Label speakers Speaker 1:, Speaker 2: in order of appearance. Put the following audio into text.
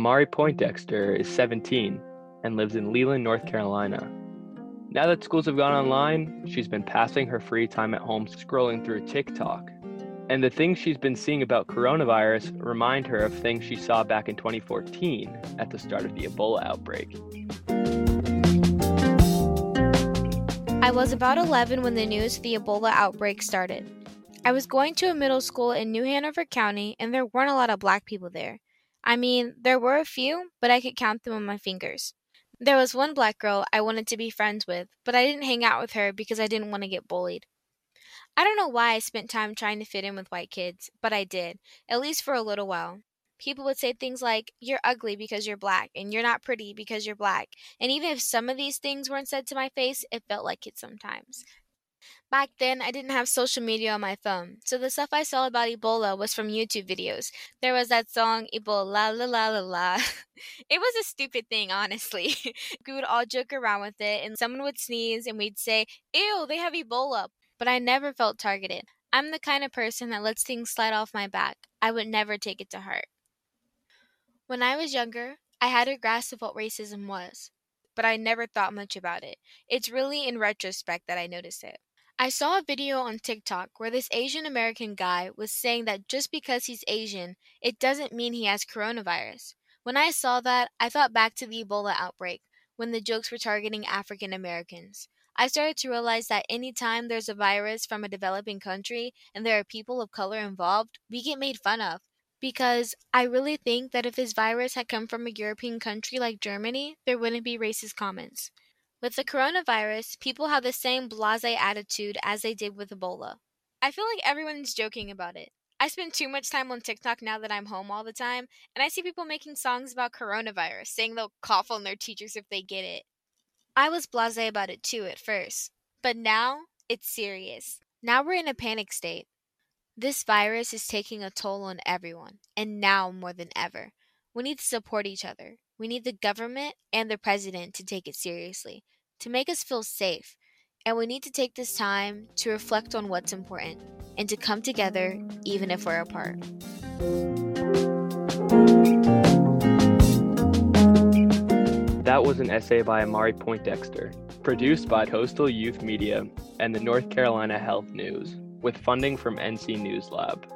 Speaker 1: Amari Poindexter is 17 and lives in Leland, North Carolina. Now that schools have gone online, she's been passing her free time at home scrolling through TikTok. And the things she's been seeing about coronavirus remind her of things she saw back in 2014 at the start of the Ebola outbreak.
Speaker 2: I was about 11 when the news of the Ebola outbreak started. I was going to a middle school in New Hanover County, and there weren't a lot of black people there. I mean, there were a few, but I could count them on my fingers. There was one black girl I wanted to be friends with, but I didn't hang out with her because I didn't want to get bullied. I don't know why I spent time trying to fit in with white kids, but I did, at least for a little while. People would say things like, You're ugly because you're black, and you're not pretty because you're black. And even if some of these things weren't said to my face, it felt like it sometimes. Back then, I didn't have social media on my phone, so the stuff I saw about Ebola was from YouTube videos. There was that song, Ebola la la la la. it was a stupid thing, honestly. we would all joke around with it, and someone would sneeze, and we'd say, Ew, they have Ebola. But I never felt targeted. I'm the kind of person that lets things slide off my back. I would never take it to heart. When I was younger, I had a grasp of what racism was, but I never thought much about it. It's really in retrospect that I noticed it. I saw a video on TikTok where this Asian American guy was saying that just because he's Asian, it doesn't mean he has coronavirus. When I saw that, I thought back to the Ebola outbreak, when the jokes were targeting African Americans. I started to realize that anytime there's a virus from a developing country and there are people of color involved, we get made fun of. Because I really think that if this virus had come from a European country like Germany, there wouldn't be racist comments. With the coronavirus, people have the same blase attitude as they did with Ebola. I feel like everyone's joking about it. I spend too much time on TikTok now that I'm home all the time, and I see people making songs about coronavirus, saying they'll cough on their teachers if they get it. I was blase about it too at first, but now it's serious. Now we're in a panic state. This virus is taking a toll on everyone, and now more than ever. We need to support each other. We need the government and the president to take it seriously, to make us feel safe. And we need to take this time to reflect on what's important and to come together even if we're apart.
Speaker 1: That was an essay by Amari Poindexter, produced by Coastal Youth Media and the North Carolina Health News, with funding from NC News Lab.